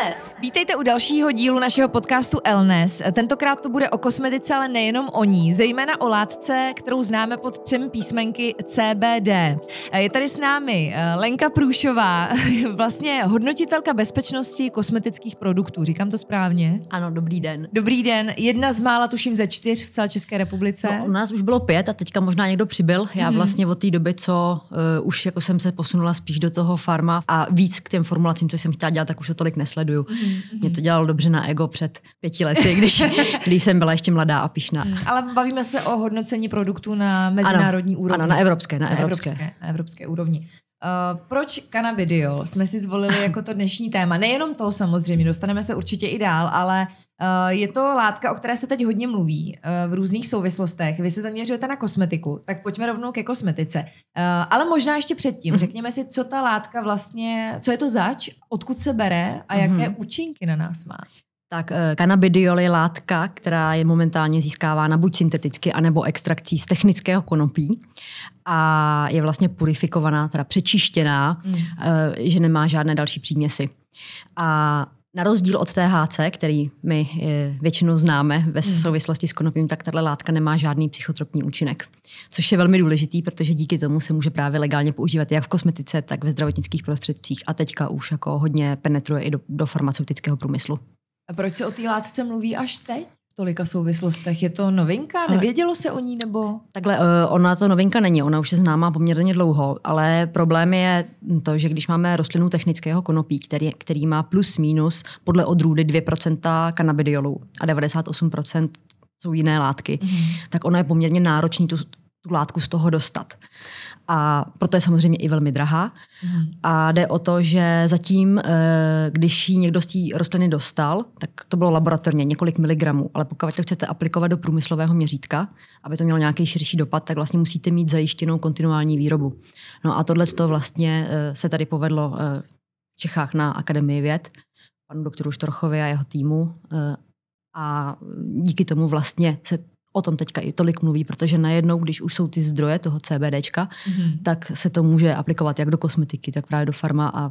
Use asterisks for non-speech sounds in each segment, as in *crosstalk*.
Elnes. Vítejte u dalšího dílu našeho podcastu Elnes. Tentokrát to bude o kosmetice, ale nejenom o ní, zejména o látce, kterou známe pod třemi písmenky CBD. Je tady s námi eh, Lenka Průšová, *laughs* vlastně hodnotitelka bezpečnosti kosmetických produktů. Říkám to správně? Ano, dobrý den. Dobrý den. Jedna z mála, tuším, ze čtyř v celé České republice. No, u nás už bylo pět a teďka možná někdo přibyl. Já mm-hmm. vlastně od té doby, co uh, už jako jsem se posunula spíš do toho farma a víc k těm formulacím, co jsem chtěla dělat, tak už to tolik nesleduju. Mm-hmm. Mě to dělalo dobře na ego před pěti lety, *laughs* když, když jsem byla ještě mladá a pišná. Mm, ale bavíme se o hodnocení produktů na mezinárodní ano, úrovni. Ano, na evropské, na, na evropské. evropské. Na evropské úrovni. Uh, proč cannabidiol jsme si zvolili *laughs* jako to dnešní téma? Nejenom to samozřejmě, dostaneme se určitě i dál, ale je to látka, o které se teď hodně mluví uh, v různých souvislostech. Vy se zaměřujete na kosmetiku, tak pojďme rovnou ke kosmetice. Ale možná ještě předtím, mhm. řekněme si, co ta látka vlastně, co je to zač, odkud se bere a jaké mm-hmm. účinky na nás má. Tak kanabidiol je látka, která je momentálně získávána buď synteticky, anebo extrakcí z technického konopí a je vlastně purifikovaná, teda přečištěná, mm. že nemá žádné další příměsi. A na rozdíl od THC, který my eh, většinou známe ve hmm. souvislosti s konopím, tak tato látka nemá žádný psychotropní účinek. Což je velmi důležitý, protože díky tomu se může právě legálně používat jak v kosmetice, tak ve zdravotnických prostředcích a teďka už jako hodně penetruje i do, do farmaceutického průmyslu. A proč se o té látce mluví až teď? Tolika souvislostech. Je to novinka? Nevědělo se o ní nebo? Takhle, eh, ona to novinka není, ona už je známá poměrně dlouho, ale problém je to, že když máme rostlinu technického konopí, který, který má plus minus podle odrůdy 2% kanabidiolu a 98% jsou jiné látky, mm. tak ono je poměrně náročný tu, tu látku z toho dostat. A proto je samozřejmě i velmi drahá. Mm. A jde o to, že zatím, eh, když ji někdo z té rostliny dostal, tak to bylo laboratorně několik miligramů, ale pokud to chcete aplikovat do průmyslového měřítka, aby to mělo nějaký širší dopad, tak vlastně musíte mít zajištěnou kontinuální výrobu. No a tohle vlastně eh, se tady povedlo eh, v Čechách na Akademii věd, panu doktoru Štorchovi a jeho týmu. A díky tomu vlastně se o tom teďka i tolik mluví, protože najednou, když už jsou ty zdroje toho CBDčka, mm-hmm. tak se to může aplikovat jak do kosmetiky, tak právě do farma a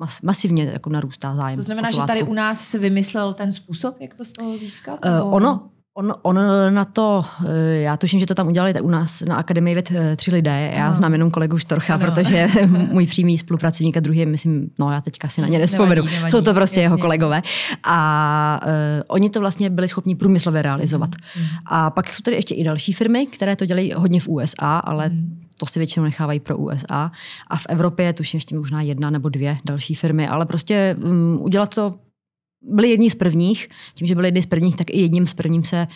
mas, masivně jako narůstá zájem. To znamená, že tady u nás se vymyslel ten způsob, jak to z toho získat? Uh, ono, On, on na to, eh, já tuším, že to tam udělali u nás na Akademii věd eh, tři lidé. Já Aha. znám jenom kolegu Štorcha, ano. protože *laughs* můj přímý spolupracovník a druhý, myslím, no já teďka si na ně nespomenu. Nevadí, nevadí. Jsou to prostě Jasně. jeho kolegové. A uh, oni to vlastně byli schopni průmyslově realizovat. Mm. A pak jsou tady ještě i další firmy, které to dělají hodně v USA, ale mm to si většinou nechávají pro USA. A v Evropě tuším ještě možná jedna nebo dvě další firmy, ale prostě um, udělat to byli jedni z prvních, tím, že byli jedni z prvních, tak i jedním z prvním se e,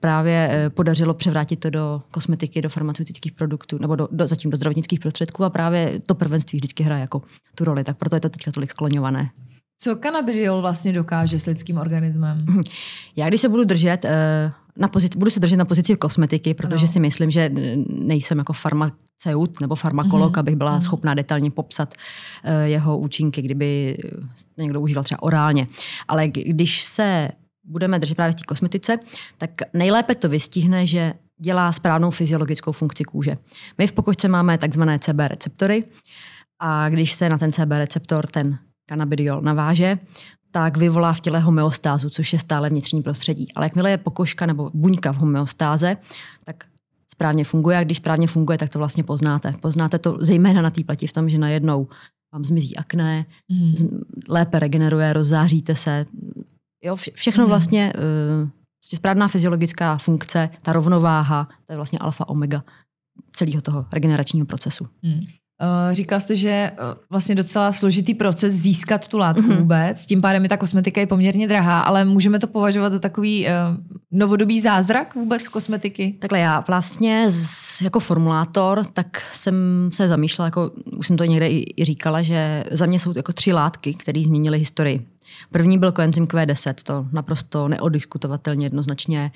právě e, podařilo převrátit to do kosmetiky, do farmaceutických produktů, nebo do, do, zatím do zdravotnických prostředků a právě to prvenství vždycky hraje jako tu roli, tak proto je to teďka tolik skloňované. Co kanabidiol vlastně dokáže s lidským organismem? Já když se budu držet, e, na pozici, budu se držet na pozici kosmetiky, protože no. si myslím, že nejsem jako farmaceut nebo farmakolog, mm-hmm. abych byla mm-hmm. schopná detailně popsat uh, jeho účinky, kdyby někdo užíval třeba orálně. Ale když se budeme držet právě v té kosmetice, tak nejlépe to vystihne, že dělá správnou fyziologickou funkci kůže. My v pokožce máme takzvané CB receptory a když se na ten CB receptor ten kanabidiol naváže, tak vyvolá v těle homeostázu, což je stále vnitřní prostředí. Ale jakmile je pokožka nebo buňka v homeostáze, tak správně funguje a když správně funguje, tak to vlastně poznáte. Poznáte to zejména na té pleti v tom, že najednou vám zmizí akné, mm. lépe regeneruje, rozzáříte se. Jo, všechno mm. vlastně, uh, správná fyziologická funkce, ta rovnováha, to je vlastně alfa omega celého toho regeneračního procesu. Mm. Uh, říkal jste, že uh, vlastně docela složitý proces získat tu látku mm-hmm. vůbec, tím pádem je ta kosmetika je poměrně drahá, ale můžeme to považovat za takový uh, novodobý zázrak vůbec v kosmetiky? Takhle já vlastně z, jako formulátor, tak jsem se zamýšlela, jako už jsem to někde i, i říkala, že za mě jsou jako tři látky, které změnily historii. První byl koenzym Q10, to naprosto neodiskutovatelně jednoznačně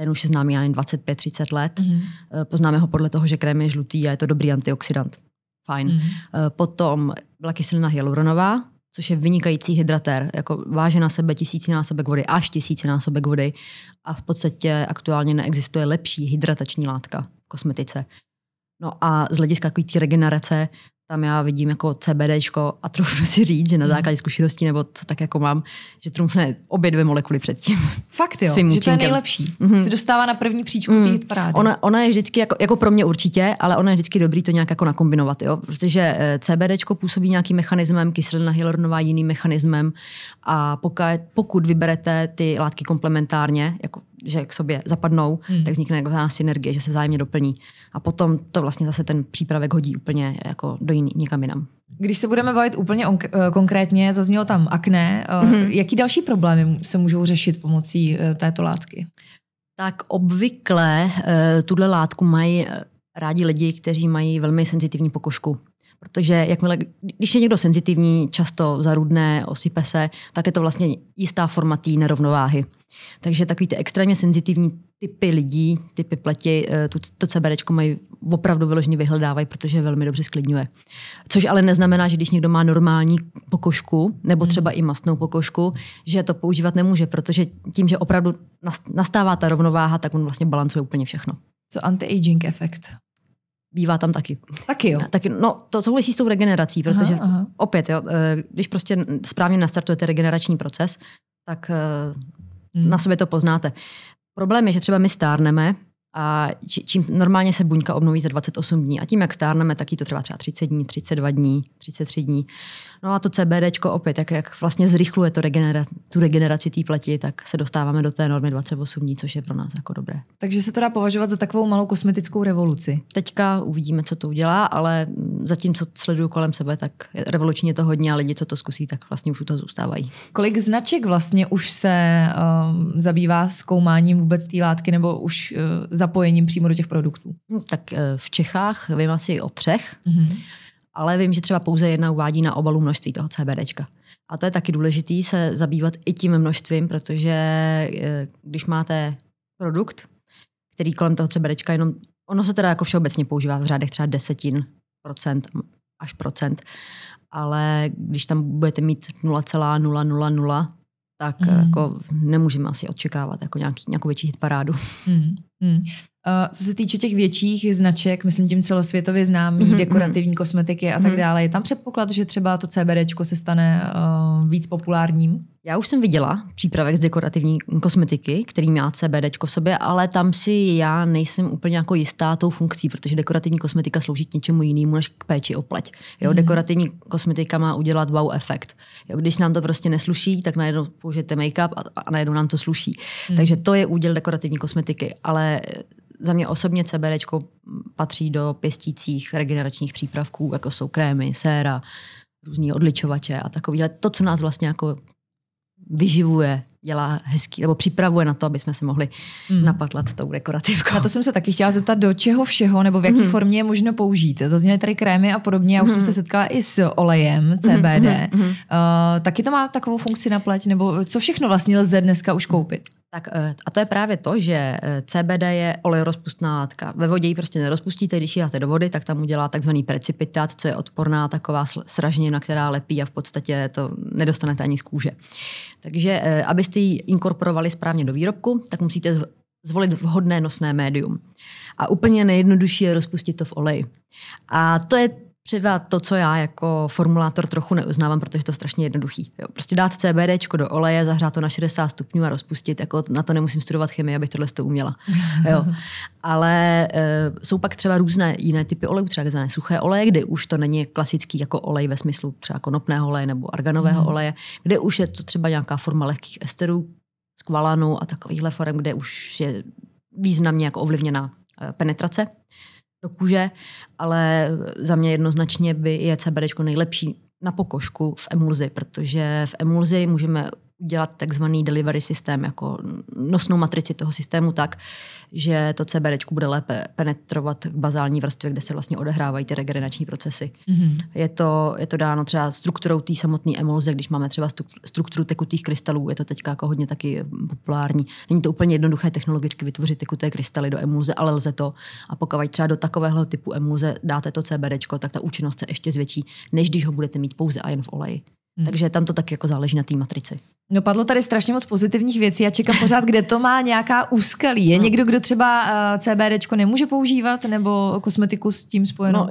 ten už je známý jen 25-30 let. Mm-hmm. Poznáme ho podle toho, že krém je žlutý a je to dobrý antioxidant. Fajn. Mm-hmm. Potom byla kyselina hyaluronová, což je vynikající hydratér. Jako váže na sebe tisícinásobek vody, až tisícinásobek vody a v podstatě aktuálně neexistuje lepší hydratační látka v kosmetice. No a z hlediska té regenerace tam já vidím jako CBDčko a trochu si říct, že na mhm. základě zkušeností nebo co tak jako mám, že trumfne obě dvě molekuly předtím. Fakt jo, že to je nejlepší. Mm-hmm. Se dostává na první příčku mm. té parády. Ona, ona, je vždycky, jako, jako, pro mě určitě, ale ona je vždycky dobrý to nějak jako nakombinovat, jo? protože eh, CBDčko působí nějakým mechanismem, kyselina hyaluronová jiným mechanismem a pokud, pokud vyberete ty látky komplementárně, jako že k sobě zapadnou, hmm. tak vznikne jako synergie, že se zájemně doplní. A potom to vlastně zase ten přípravek hodí úplně jako do jiný, někam jinam. Když se budeme bavit úplně on, eh, konkrétně, zaznělo tam akné. Mm-hmm. Jaký další problémy se můžou řešit pomocí eh, této látky? Tak obvykle tuhle látku mají rádi lidi, kteří mají velmi senzitivní pokožku. Protože jakmile, když je někdo senzitivní, často zarudné, osype se, tak je to vlastně jistá forma té nerovnováhy. Takže takový ty extrémně senzitivní typy lidí, typy pleti, eh, tu, to CBD mají opravdu vyloženě vyhledávají, protože velmi dobře sklidňuje. Což ale neznamená, že když někdo má normální pokožku, nebo hmm. třeba i mastnou pokožku, že to používat nemůže, protože tím, že opravdu nastává ta rovnováha, tak on vlastně balancuje úplně všechno. Co anti-aging efekt? Bývá tam taky. Taky jo. Taky, no, to souvisí s tou regenerací, protože aha, aha. opět, jo, eh, když prostě správně nastartujete regenerační proces, tak hmm. na sobě to poznáte. Problém je, že třeba my stárneme a čím normálně se buňka obnoví za 28 dní a tím, jak stárneme, tak jí to trvá třeba 30 dní, 32 dní, 33 dní. No a to CBD opět, jak, jak vlastně zrychluje to regenera, tu regeneraci té pleti, tak se dostáváme do té normy 28 dní, což je pro nás jako dobré. Takže se to dá považovat za takovou malou kosmetickou revoluci. Teďka uvidíme, co to udělá, ale zatím, co sleduju kolem sebe, tak revolučně to hodně a lidi, co to zkusí, tak vlastně už u toho zůstávají. Kolik značek vlastně už se um, zabývá zkoumáním vůbec té látky nebo už uh, zapojením přímo do těch produktů? No, tak uh, v Čechách vím asi o třech. Mm-hmm ale vím, že třeba pouze jedna uvádí na obalu množství toho CBD. A to je taky důležité se zabývat i tím množstvím, protože eh, když máte produkt, který kolem toho CBD jenom, ono se teda jako všeobecně používá v řádech třeba desetin procent až procent, ale když tam budete mít 0,000, tak mm. jako nemůžeme asi očekávat jako nějaký, nějakou větší hitparádu. Mm. Mm. Co se týče těch větších značek, myslím tím celosvětově známý, mm-hmm. dekorativní kosmetiky a tak mm-hmm. dále, je tam předpoklad, že třeba to CBD se stane uh, víc populárním? Já už jsem viděla přípravek z dekorativní kosmetiky, který má CBD v sobě, ale tam si já nejsem úplně jako jistá tou funkcí, protože dekorativní kosmetika slouží k něčemu jinému než k péči o pleť. Jo, mm. Dekorativní kosmetika má udělat wow efekt. Jo, když nám to prostě nesluší, tak najednou použijete make-up a, a najednou nám to sluší. Mm. Takže to je úděl dekorativní kosmetiky, ale za mě osobně CBD patří do pěstících regeneračních přípravků, jako jsou krémy, séra, různý odličovače a takový. To, co nás vlastně jako vyživuje, dělá hezký, nebo připravuje na to, aby jsme se mohli mm. napatlat tou dekorativkou. Na to jsem se taky chtěla zeptat, do čeho všeho nebo v jaké mm. formě je možno použít. Zazněly tady krémy a podobně, já už mm. jsem mhm. se setkala i s olejem CBD. Mm. Uh, taky to má takovou funkci na pleť, nebo co všechno vlastně lze dneska už koupit? Tak eh, a to je právě to, že eh, CBD je olejorozpustná látka. Ve vodě ji prostě nerozpustíte, když ji dáte do vody, tak tam udělá takzvaný precipitát, co je odporná taková sražněna, která lepí a v podstatě to nedostanete ani z kůže. Takže eh, abyste ji inkorporovali správně do výrobku, tak musíte zvolit vhodné nosné médium. A úplně nejjednodušší je rozpustit to v oleji. A to je třeba to, co já jako formulátor trochu neuznávám, protože to je strašně jednoduchý. Jo. Prostě dát CBD do oleje, zahřát to na 60 stupňů a rozpustit, jako na to nemusím studovat chemii, abych tohle to uměla. Jo. *laughs* Ale e, jsou pak třeba různé jiné typy olejů, třeba takzvané suché oleje, kde už to není klasický jako olej ve smyslu třeba konopného oleje nebo arganového mm. oleje, kde už je to třeba nějaká forma lehkých esterů, skvalanu a takovýchhle forem, kde už je významně jako ovlivněná e, penetrace do kůže, ale za mě jednoznačně by je CBD nejlepší na pokožku v emulzi, protože v emulzi můžeme udělat takzvaný delivery systém, jako nosnou matrici toho systému tak, že to CBD bude lépe penetrovat k bazální vrstvě, kde se vlastně odehrávají ty regenerační procesy. Mm-hmm. Je, to, je to dáno třeba strukturou té samotné emulze, když máme třeba strukturu tekutých krystalů, je to teďka jako hodně taky populární. Není to úplně jednoduché technologicky vytvořit tekuté krystaly do emulze, ale lze to. A pokud třeba do takového typu emulze dáte to CBD, tak ta účinnost se ještě zvětší, než když ho budete mít pouze a jen v oleji. Hmm. Takže tam to taky jako záleží na té matrici. No padlo tady strašně moc pozitivních věcí. Já čekám *laughs* pořád, kde to má nějaká úskalí. Je no. někdo, kdo třeba uh, CBD nemůže používat nebo kosmetiku s tím spojenou? No,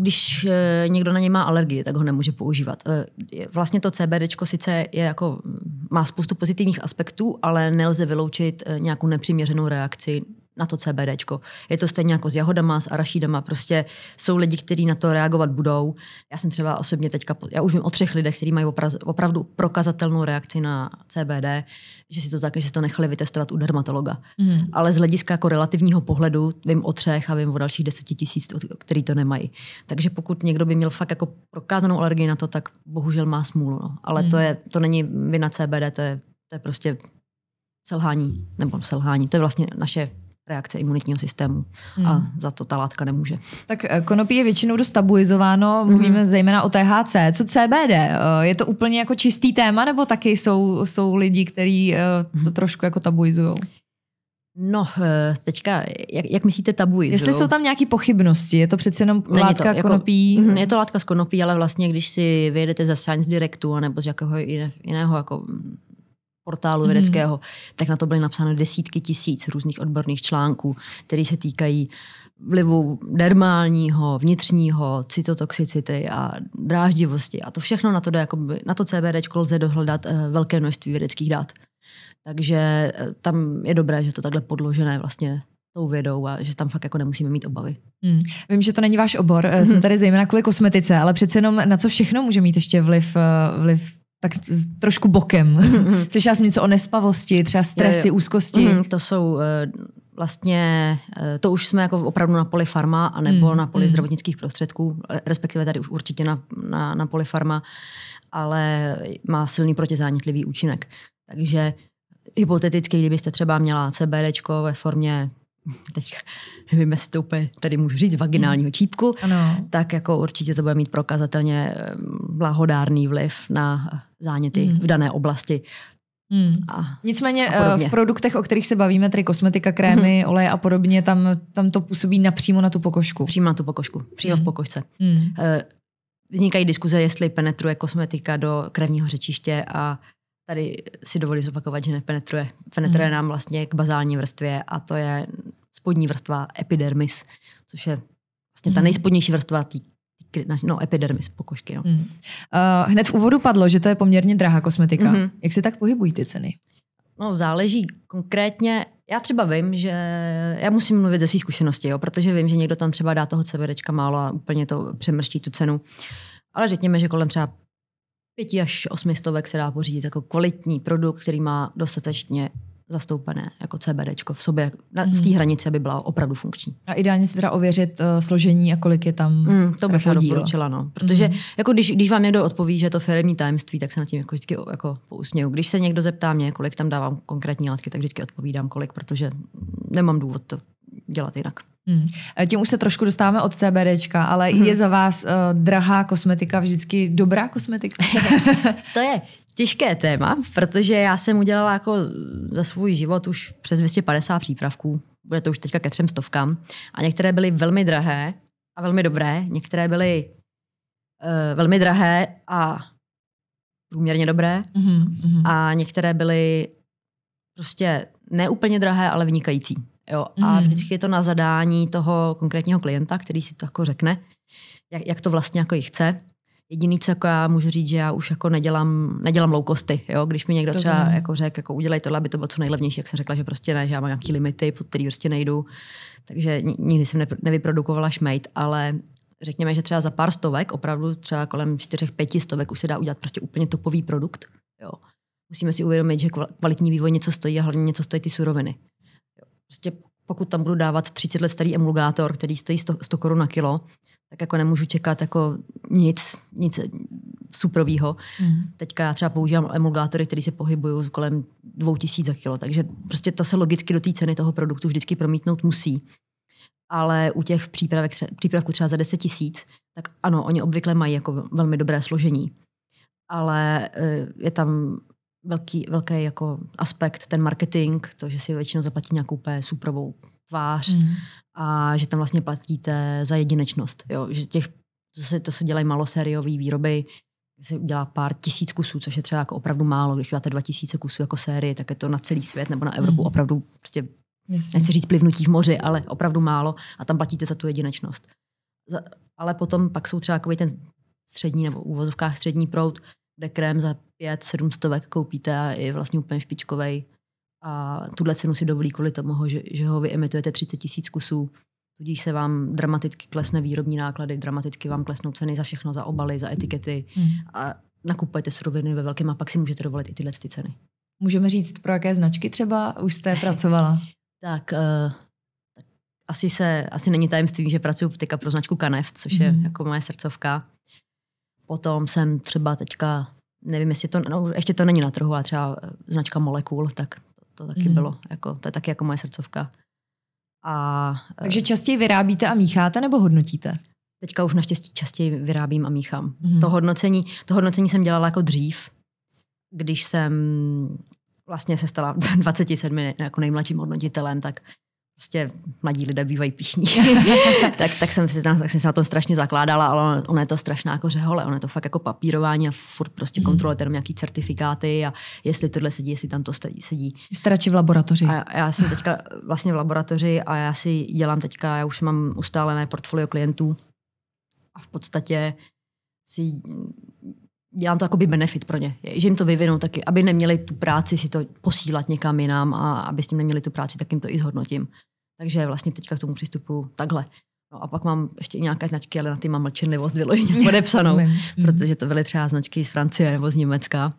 když uh, někdo na ně má alergii, tak ho nemůže používat. Uh, vlastně to CBD sice je jako, má spoustu pozitivních aspektů, ale nelze vyloučit nějakou nepřiměřenou reakci na to CBD. Je to stejně jako s jahodama, s arašídama. Prostě jsou lidi, kteří na to reagovat budou. Já jsem třeba osobně teďka, já už vím o třech lidech, kteří mají opravdu prokazatelnou reakci na CBD, že si to tak, že si to nechali vytestovat u dermatologa. Mm. Ale z hlediska jako relativního pohledu vím o třech a vím o dalších deseti tisíc, který to nemají. Takže pokud někdo by měl fakt jako prokázanou alergii na to, tak bohužel má smůlu. No. Ale mm. to, je, to není vina CBD, to je, to je prostě selhání, nebo selhání, to je vlastně naše reakce imunitního systému hmm. a za to ta látka nemůže. Tak eh, konopí je většinou dost tabuizováno, hmm. mluvíme zejména o THC. Co CBD? Eh, je to úplně jako čistý téma, nebo taky jsou, jsou lidi, kteří eh, to hmm. trošku jako tabuizují? No, teďka, jak, jak myslíte tabuji? Jestli jsou tam nějaké pochybnosti, je to přece jenom Není látka to, jako, konopí? Mhm, je to látka z konopí, ale vlastně, když si vyjedete ze Science Directu nebo z jakého jiného jako portálu mm. vědeckého, tak na to byly napsány desítky tisíc různých odborných článků, které se týkají vlivu dermálního, vnitřního, cytotoxicity a dráždivosti. A to všechno na to, jde, jakoby, na to CBD lze dohledat uh, velké množství vědeckých dat. Takže uh, tam je dobré, že to takhle podložené vlastně tou vědou a že tam fakt jako nemusíme mít obavy. Hmm. Vím, že to není váš obor, mm. jsme tady zejména kvůli kosmetice, ale přece jenom na co všechno může mít ještě vliv, vliv tak trošku bokem. Mm-hmm. *laughs* Slyšela jsem něco o nespavosti, třeba stresy, je, je. úzkosti. Mm-hmm, to jsou uh, vlastně, uh, to už jsme jako opravdu na poli farma, anebo mm, na poli mm. zdravotnických prostředků, respektive tady už určitě na, na, na poli farma, ale má silný protizánětlivý účinek. Takže hypoteticky, kdybyste třeba měla CBD ve formě teď nevím, jestli to úplně tady můžu říct, vaginálního čípku, ano. tak jako určitě to bude mít prokazatelně eh, blahodárný vliv na záněty hmm. v dané oblasti. Hmm. A, Nicméně a eh, v produktech, o kterých se bavíme, tedy kosmetika, krémy, hmm. oleje a podobně, tam, tam to působí napřímo na tu pokožku. Přímo na tu pokožku, přímo hmm. v pokožce. Hmm. Eh, vznikají diskuze, jestli penetruje kosmetika do krevního řečiště a tady si dovolím zopakovat, že nepenetruje. Penetruje hmm. nám vlastně k bazální vrstvě a to je spodní vrstva epidermis, což je vlastně ta mhm. nejspodnější vrstva tý, no, epidermis pokožky. No. Mm. Uh, hned v úvodu padlo, že to je poměrně drahá kosmetika. Mm-hmm. Jak se tak pohybují ty ceny? No, záleží konkrétně. Já třeba vím, že já musím mluvit ze své zkušenosti, jo, protože vím, že někdo tam třeba dá toho CBDčka málo a úplně to přemrští tu cenu. Ale řekněme, že kolem třeba pěti až osmi stovek se dá pořídit jako kvalitní produkt, který má dostatečně zastoupené jako CBD v sobě, na, v té mhm. hranici, aby byla opravdu funkční. A ideálně si teda ověřit uh, složení a kolik je tam mm, To bych doporučila, no. Protože mm. jako když, když vám někdo odpoví, že je to firmní tajemství, tak se na tím jako vždycky jako pousměju. Když se někdo zeptá mě, kolik tam dávám konkrétní látky, tak vždycky odpovídám kolik, protože nemám důvod to dělat jinak. Hmm. Tím už se trošku dostáváme od CBDčka, ale hmm. je za vás uh, drahá kosmetika vždycky dobrá kosmetika? *laughs* *laughs* to je těžké téma, protože já jsem udělala jako za svůj život už přes 250 přípravků. Bude to už teďka ke třem stovkám. A některé byly velmi drahé a velmi dobré. Některé byly uh, velmi drahé a průměrně dobré. Mm-hmm. A některé byly prostě neúplně drahé, ale vynikající. Jo? A mm. vždycky je to na zadání toho konkrétního klienta, který si to jako řekne, jak, jak to vlastně jako chce. Jediný, co jako já můžu říct, že já už jako nedělám, nedělám low costy. Jo? Když mi někdo Rozumím. třeba jako řekl, jako udělej tohle, aby to bylo co nejlevnější, jak se řekla, že prostě ne, že já mám nějaký limity, pod který prostě nejdu. Takže nikdy jsem nevyprodukovala šmejt, ale řekněme, že třeba za pár stovek, opravdu třeba kolem čtyřech, pěti stovek už se dá udělat prostě úplně topový produkt. Jo. Musíme si uvědomit, že kvalitní vývoj něco stojí a hlavně něco stojí ty suroviny. Prostě pokud tam budu dávat 30 let starý emulgátor, který stojí 100, 100 korun na kilo, tak jako nemůžu čekat jako nic, nic suprovýho. Mm. Teďka já třeba používám emulgátory, které se pohybují kolem 2000 za kilo, takže prostě to se logicky do té ceny toho produktu vždycky promítnout musí. Ale u těch přípravek, přípravků třeba za 10 tisíc, tak ano, oni obvykle mají jako velmi dobré složení. Ale eh, je tam velký, velký jako aspekt, ten marketing, to, že si většinou zaplatí nějakou úplně suprovou tvář mm. a že tam vlastně platíte za jedinečnost. Jo? Že těch, to se, to se dělají malosériové výroby, se udělá pár tisíc kusů, což je třeba jako opravdu málo. Když máte dva tisíce kusů jako série, tak je to na celý svět nebo na Evropu mm. opravdu prostě, Jasně. nechci říct plivnutí v moři, ale opravdu málo a tam platíte za tu jedinečnost. Za, ale potom pak jsou třeba ten střední nebo úvozovkách střední prout, kde krém za pět, sedm stovek koupíte a je vlastně úplně špičkovej. A tuhle cenu si dovolí kvůli tomu, že, že ho vyemitujete 30 tisíc kusů. Tudíž se vám dramaticky klesne výrobní náklady, dramaticky vám klesnou ceny za všechno, za obaly, za etikety. Mm. A nakupujete suroviny ve velkém a pak si můžete dovolit i tyhle ty ceny. Můžeme říct, pro jaké značky třeba už jste pracovala? *laughs* tak, uh, tak asi, se, asi není tajemstvím, že pracuji teďka pro značku Kanev, což mm. je mhm. jako moje srdcovka. Potom jsem třeba teďka, nevím, jestli to, no, ještě to není na trhu, ale třeba eh, značka Molekul, tak to, taky mm. bylo, jako, to je taky jako moje srdcovka. A, eh, Takže častěji vyrábíte a mícháte nebo hodnotíte? Teďka už naštěstí častěji vyrábím a míchám. Mm. To, hodnocení, to hodnocení jsem dělala jako dřív, když jsem vlastně se stala *laughs* 27 jako nejmladším hodnotitelem, tak prostě mladí lidé bývají pišní. *laughs* tak, tak, jsem si, tak jsem se na to strašně zakládala, ale ono je to strašná jako řehole, ono je to fakt jako papírování a furt prostě mm. kontrolujete jenom nějaký certifikáty a jestli tohle sedí, jestli tam to sedí. Jste radši v laboratoři? A já jsem teďka vlastně v laboratoři a já si dělám teďka, já už mám ustálené portfolio klientů a v podstatě si dělám to jako by benefit pro ně, že jim to vyvinou taky, aby neměli tu práci si to posílat někam jinam a aby s tím neměli tu práci, tak jim to i zhodnotím. Takže vlastně teďka k tomu přistupuju takhle. No a pak mám ještě nějaké značky, ale na ty mám mlčenlivost vyloženě *laughs* podepsanou, *laughs* protože to byly třeba značky z Francie nebo z Německa.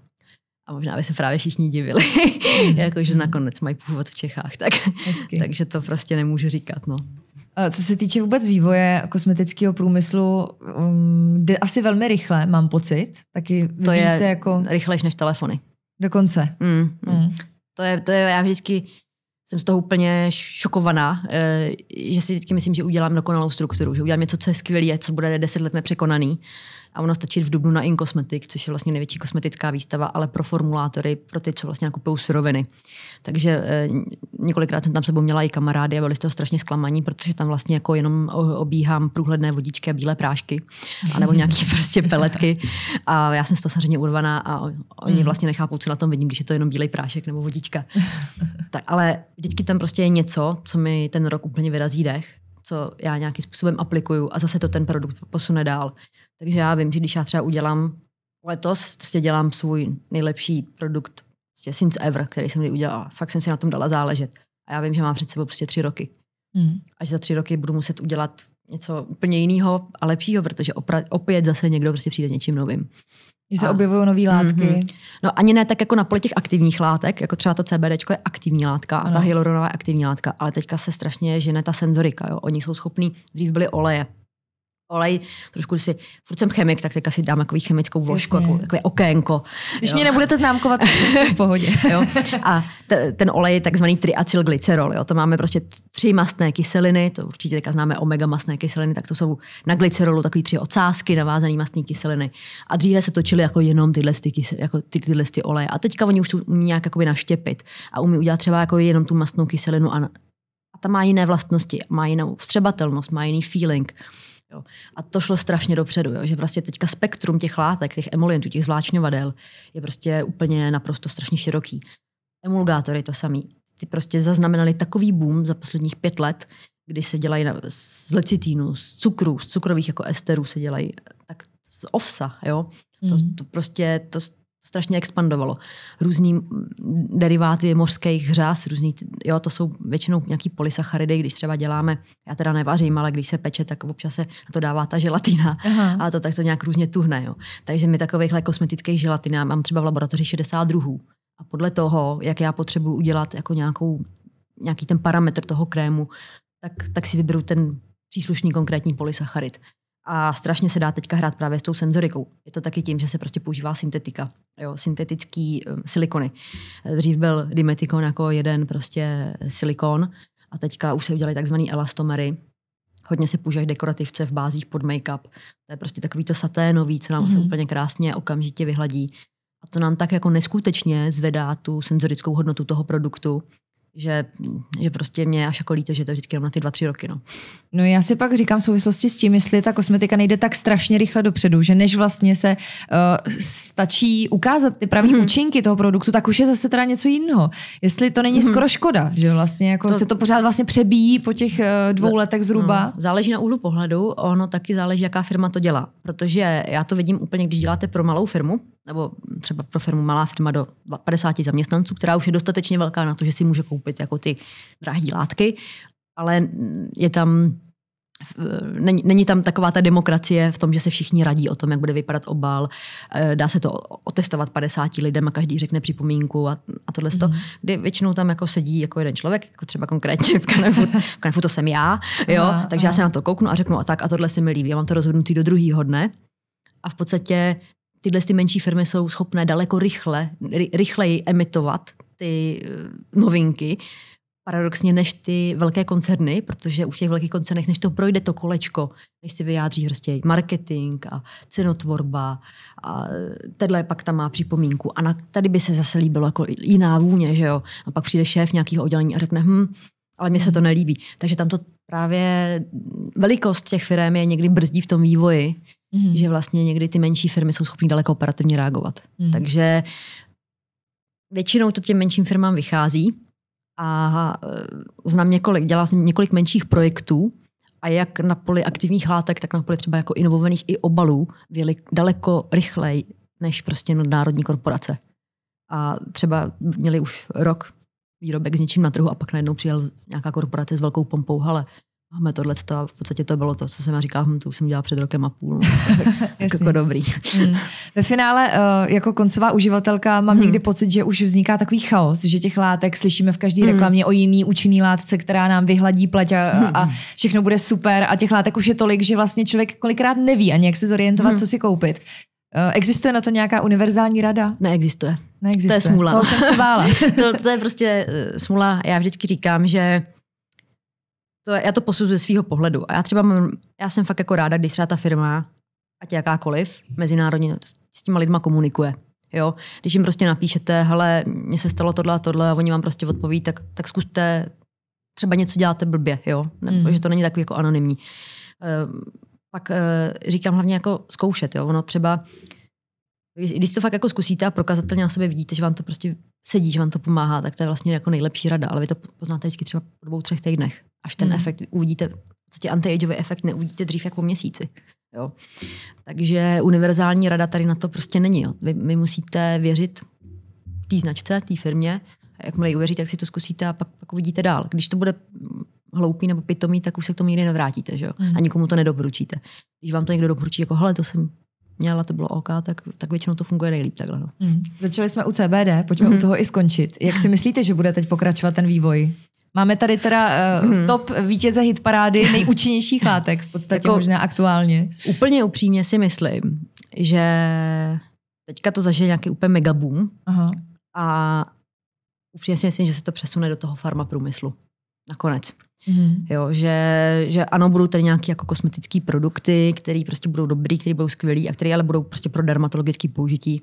A možná by se právě všichni divili, *laughs* mm. jako, že nakonec mají původ v Čechách. Tak, takže to prostě nemůžu říkat. No. Co se týče vůbec vývoje kosmetického průmyslu, um, jde asi velmi rychle, mám pocit. Taky to je se jako... rychlejš než telefony. Dokonce. Mm, mm. Mm. To, je, to je, já vždycky jsem z toho úplně šokovaná, eh, že si vždycky myslím, že udělám dokonalou strukturu, že udělám něco, co je skvělé, co bude deset let nepřekonaný a ono stačí v Dubnu na Incosmetic, což je vlastně největší kosmetická výstava, ale pro formulátory, pro ty, co vlastně nakupují suroviny. Takže e, několikrát jsem tam sebou měla i kamarády a byli z toho strašně zklamaní, protože tam vlastně jako jenom obíhám průhledné vodičky a bílé prášky, anebo nějaké *laughs* prostě peletky. A já jsem z toho samozřejmě urvaná a oni hmm. vlastně nechápou, co na tom vidím, když je to jenom bílej prášek nebo vodička. *laughs* tak, ale vždycky tam prostě je něco, co mi ten rok úplně vyrazí dech co já nějakým způsobem aplikuju a zase to ten produkt posune dál. Takže já vím, že když já třeba udělám letos, prostě dělám svůj nejlepší produkt prostě since ever, který jsem kdy udělala. Fakt jsem si na tom dala záležet. A já vím, že mám před sebou prostě tři roky. Hmm. Až za tři roky budu muset udělat něco úplně jiného a lepšího, protože opra- opět zase někdo prostě přijde s něčím novým. Že se a, objevují nové látky. Mm-hmm. No ani ne tak jako na poli těch aktivních látek, jako třeba to CBD je aktivní látka a ano. ta hyaluronová je aktivní látka, ale teďka se strašně žene ta senzorika. Jo. Oni jsou schopní, dřív byly oleje, olej, trošku si, furt jsem chemik, tak teďka si dám takový chemickou vložku, jako, takové okénko. Když jo. mě nebudete známkovat, tak v pohodě. *laughs* jo. A t- ten olej je takzvaný triacylglycerol. Jo. To máme prostě tři mastné kyseliny, to určitě teďka známe omega mastné kyseliny, tak to jsou na glycerolu takové tři ocásky navázané mastné kyseliny. A dříve se točily jako jenom tyhle, ty, jako ty, tyhle ty oleje. A teďka oni už to umí nějak naštěpit a umí udělat třeba jako jenom tu mastnou kyselinu a, a ta má jiné vlastnosti, má jinou vstřebatelnost, má jiný feeling. Jo. A to šlo strašně dopředu, jo, že prostě teďka spektrum těch látek, těch emolientů, těch zvláčňovadel je prostě úplně naprosto strašně široký. Emulgátory to samý. Ty prostě zaznamenali takový boom za posledních pět let, kdy se dělají na, z lecitínu, z cukru, z cukrových jako esterů se dělají tak z ovsa, jo. To, mm. to prostě, to, strašně expandovalo. Různý deriváty mořských hřás, různý, jo, to jsou většinou nějaký polysacharidy, když třeba děláme, já teda nevařím, ale když se peče, tak občas se na to dává ta želatina Aha. a to tak to nějak různě tuhne. Jo. Takže mi takovýchhle kosmetických želatin mám třeba v laboratoři 60 druhů. A podle toho, jak já potřebuji udělat jako nějakou, nějaký ten parametr toho krému, tak, tak si vyberu ten příslušný konkrétní polysacharid. A strašně se dá teďka hrát právě s tou senzorikou. Je to taky tím, že se prostě používá syntetika, jo, syntetický um, silikony. Dřív byl dimetikon jako jeden prostě silikon a teďka už se udělají takzvaný elastomery, Hodně se používají dekorativce v bázích pod make-up. To je prostě takový to saténový, co nám mm-hmm. se úplně krásně okamžitě vyhladí. A to nám tak jako neskutečně zvedá tu senzorickou hodnotu toho produktu že, že prostě mě až jako líto, že to vždycky jenom na ty dva, tři roky. No. no já si pak říkám v souvislosti s tím, jestli ta kosmetika nejde tak strašně rychle dopředu, že než vlastně se uh, stačí ukázat ty pravý mm-hmm. účinky toho produktu, tak už je zase teda něco jiného. Jestli to není mm-hmm. skoro škoda, že vlastně jako to, se to pořád vlastně přebíjí po těch uh, dvou letech zhruba. No, záleží na úhlu pohledu, ono taky záleží, jaká firma to dělá. Protože já to vidím úplně, když děláte pro malou firmu, nebo třeba pro firmu malá firma do 50 zaměstnanců, která už je dostatečně velká na to, že si může koupit jako ty drahé látky, ale je tam Není, není tam taková ta demokracie v tom, že se všichni radí o tom, jak bude vypadat obal. Eh, dá se to otestovat 50 lidem a každý řekne připomínku a, a tohle mm. to, mhm. kdy většinou tam jako sedí jako jeden člověk, jako třeba konkrétně v Kanefu, v Kanefu to jsem já, jo, aha, takže aha. já se na to kouknu a řeknu a tak a tohle se mi líbí, já mám to rozhodnutý do druhého dne a v podstatě tyhle ty menší firmy jsou schopné daleko rychle, rychleji emitovat ty eh, novinky, paradoxně než ty velké koncerny, protože u těch velkých koncernech, než to projde to kolečko, než si vyjádří prostě marketing a cenotvorba a tenhle pak tam má připomínku. A na, tady by se zase líbilo jako jiná vůně, že jo. A pak přijde šéf nějakého oddělení a řekne, hm, ale mně se to nelíbí. Takže tam to právě velikost těch firm je někdy brzdí v tom vývoji, mm. že vlastně někdy ty menší firmy jsou schopné daleko operativně reagovat. Mm. Takže většinou to těm menším firmám vychází a e, znám několik, dělala jsem několik menších projektů a jak na poli aktivních látek, tak na poli třeba jako inovovaných i obalů byly daleko rychleji než prostě národní korporace. A třeba měli už rok výrobek s něčím na trhu a pak najednou přijel nějaká korporace s velkou pompou, ale máme tohle a v podstatě to bylo to, co jsem já říkala, hm, to už jsem dělala před rokem a půl. No, *laughs* tak, *laughs* jako dobrý. Hmm. Ve finále uh, jako koncová uživatelka mám hmm. někdy pocit, že už vzniká takový chaos, že těch látek slyšíme v každé hmm. reklamě o jiný účinný látce, která nám vyhladí pleť a, hmm. a všechno bude super a těch látek už je tolik, že vlastně člověk kolikrát neví ani jak se zorientovat, hmm. co si koupit. Uh, existuje na to nějaká univerzální rada? Neexistuje. Neexistuje. To je smůla. To jsem se bála. *laughs* to, to je prostě uh, smůla. Já vždycky říkám, že to, já to posuzuji svého pohledu. A já třeba mám, já jsem fakt jako ráda, když třeba ta firma, ať jakákoliv, mezinárodně s těma lidma komunikuje. Jo? Když jim prostě napíšete, hele, mně se stalo tohle a tohle a oni vám prostě odpoví, tak, tak zkuste, třeba něco děláte blbě, jo? Nebo, mm. že to není takový jako anonymní. E, pak e, říkám hlavně jako zkoušet, jo? Ono třeba, když to fakt jako zkusíte a prokazatelně na sebe vidíte, že vám to prostě sedí, že vám to pomáhá, tak to je vlastně jako nejlepší rada, ale vy to poznáte vždycky třeba po dvou, třech týdnech až ten hmm. efekt uvidíte, co tě anti-ageový efekt neuvidíte dřív jako po měsíci. Jo. Takže univerzální rada tady na to prostě není. Jo. Vy, vy musíte věřit té značce, té firmě, a jakmile ji uvěříte, tak si to zkusíte a pak, pak uvidíte dál. Když to bude hloupý nebo pitomý, tak už se k tomu nikdy nevrátíte. Že jo? Hmm. A nikomu to nedoporučíte. Když vám to někdo doporučí, jako hele, to jsem měla, to bylo OK, tak, tak většinou to funguje nejlíp takhle. No. Hmm. Začali jsme u CBD, pojďme hmm. u toho i skončit. Jak si myslíte, že bude teď pokračovat ten vývoj? Máme tady teda uh, hmm. top vítěze hitparády nejúčinnějších *laughs* látek v podstatě jako, možná aktuálně. Úplně upřímně si myslím, že teďka to zažije nějaký úplně mega boom Aha. a upřímně si myslím, že se to přesune do toho farma průmyslu. Nakonec. Mm. Jo, že, že ano, budou tady nějaké jako kosmetické produkty, které prostě budou dobrý, které budou skvělý a které ale budou prostě pro dermatologické použití.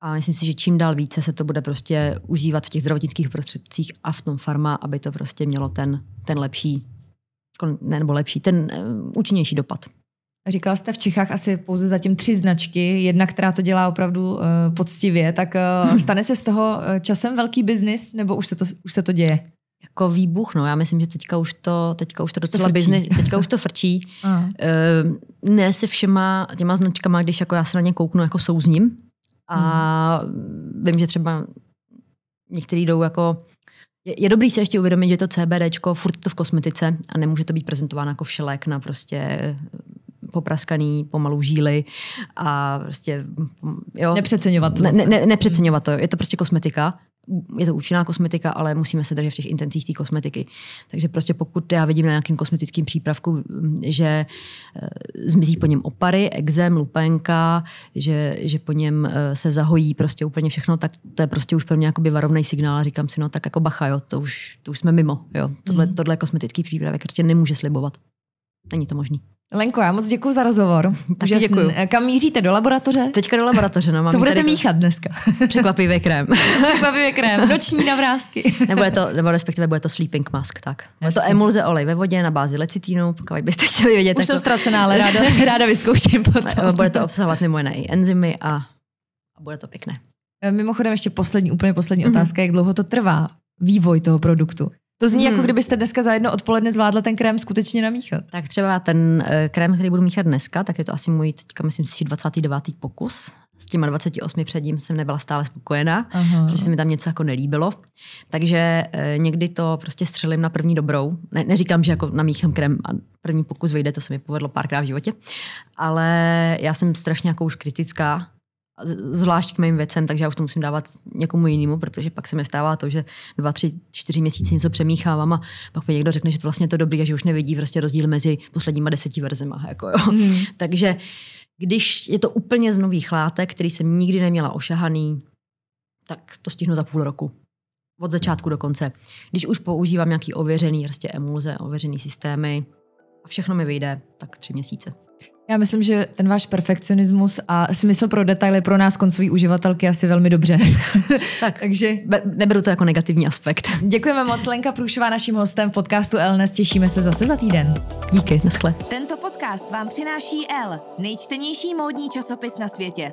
A myslím si, že čím dál více se to bude prostě užívat v těch zdravotnických prostředcích a v tom farma, aby to prostě mělo ten, ten lepší, ne, nebo lepší, ten uh, účinnější dopad. Říkala jste v Čechách asi pouze zatím tři značky, jedna, která to dělá opravdu uh, poctivě, tak uh, *laughs* stane se z toho časem velký biznis, nebo už se to, už se to děje? Jako výbuch, no. Já myslím, že teďka už to, teďka už to docela biznis, *laughs* teďka už to frčí. uh, ne se všema těma značkama, když jako já se na ně kouknu, jako souzním, a hmm. vím, že třeba některý jdou jako je, je dobrý se ještě uvědomit, že to CBDčko furt to v kosmetice a nemůže to být prezentováno jako všelek na prostě popraskaný pomalu žíly a prostě, jo. Nepřeceňovat to. Ne, ne, nepřeceňovat to, je to prostě kosmetika. Je to účinná kosmetika, ale musíme se držet v těch intencích té kosmetiky. Takže prostě pokud já vidím na nějakém kosmetickém přípravku, že e, zmizí po něm opary, exém, lupenka, že, že po něm e, se zahojí prostě úplně všechno, tak to je prostě už pro mě jakoby varovný signál. Říkám si, no tak jako bacha, jo, to už, to už jsme mimo. Jo. Tohle, mm. tohle kosmetický přípravek prostě nemůže slibovat. Není to možný. Lenko, já moc děkuji za rozhovor. Taky děkuji. Kam míříte? Do laboratoře? Teďka do laboratoře. No, mám Co budete tady míchat dneska? *laughs* Překvapivý krém. *laughs* Překvapivý krém. Noční navrázky. *laughs* nebo, to, nebo respektive bude to sleeping mask. Tak. Bude to emulze olej ve vodě na bázi lecitínu, pokud byste chtěli vědět. Už jsem ztracená, ale ráda, ráda vyzkouším potom. bude to obsahovat mimo jiné i enzymy a, a bude to pěkné. Mimochodem ještě poslední, úplně poslední mm-hmm. otázka. Jak dlouho to trvá? Vývoj toho produktu? To zní, jako hmm. jako kdybyste dneska za jedno odpoledne zvládla ten krém skutečně namíchat. Tak třeba ten eh, krém, který budu míchat dneska, tak je to asi můj teďka, myslím si, 29. pokus. S těma 28 předtím jsem nebyla stále spokojená, Aha. protože se mi tam něco jako nelíbilo. Takže e, někdy to prostě střelím na první dobrou. Ne, neříkám, že jako namíchám krém a první pokus vyjde, to se mi povedlo párkrát v životě. Ale já jsem strašně jako už kritická zvlášť k mým věcem, takže já už to musím dávat někomu jinému, protože pak se mi stává to, že dva, tři, čtyři měsíce něco přemíchávám a pak mi někdo řekne, že to vlastně je to dobrý a že už nevidí prostě rozdíl mezi posledníma deseti verzema. Jako jo. Mm. *laughs* takže když je to úplně z nových látek, který jsem nikdy neměla ošahaný, tak to stihnu za půl roku. Od začátku do konce. Když už používám nějaký ověřený prostě emulze, ověřený systémy a všechno mi vyjde, tak tři měsíce. Já myslím, že ten váš perfekcionismus a smysl pro detaily pro nás koncový uživatelky asi velmi dobře. *laughs* tak, takže neberu to jako negativní aspekt. Děkujeme moc, Lenka Průšová, naším hostem v podcastu Elnes. Těšíme se zase za týden. Díky, naschle. Tento podcast vám přináší L, nejčtenější módní časopis na světě.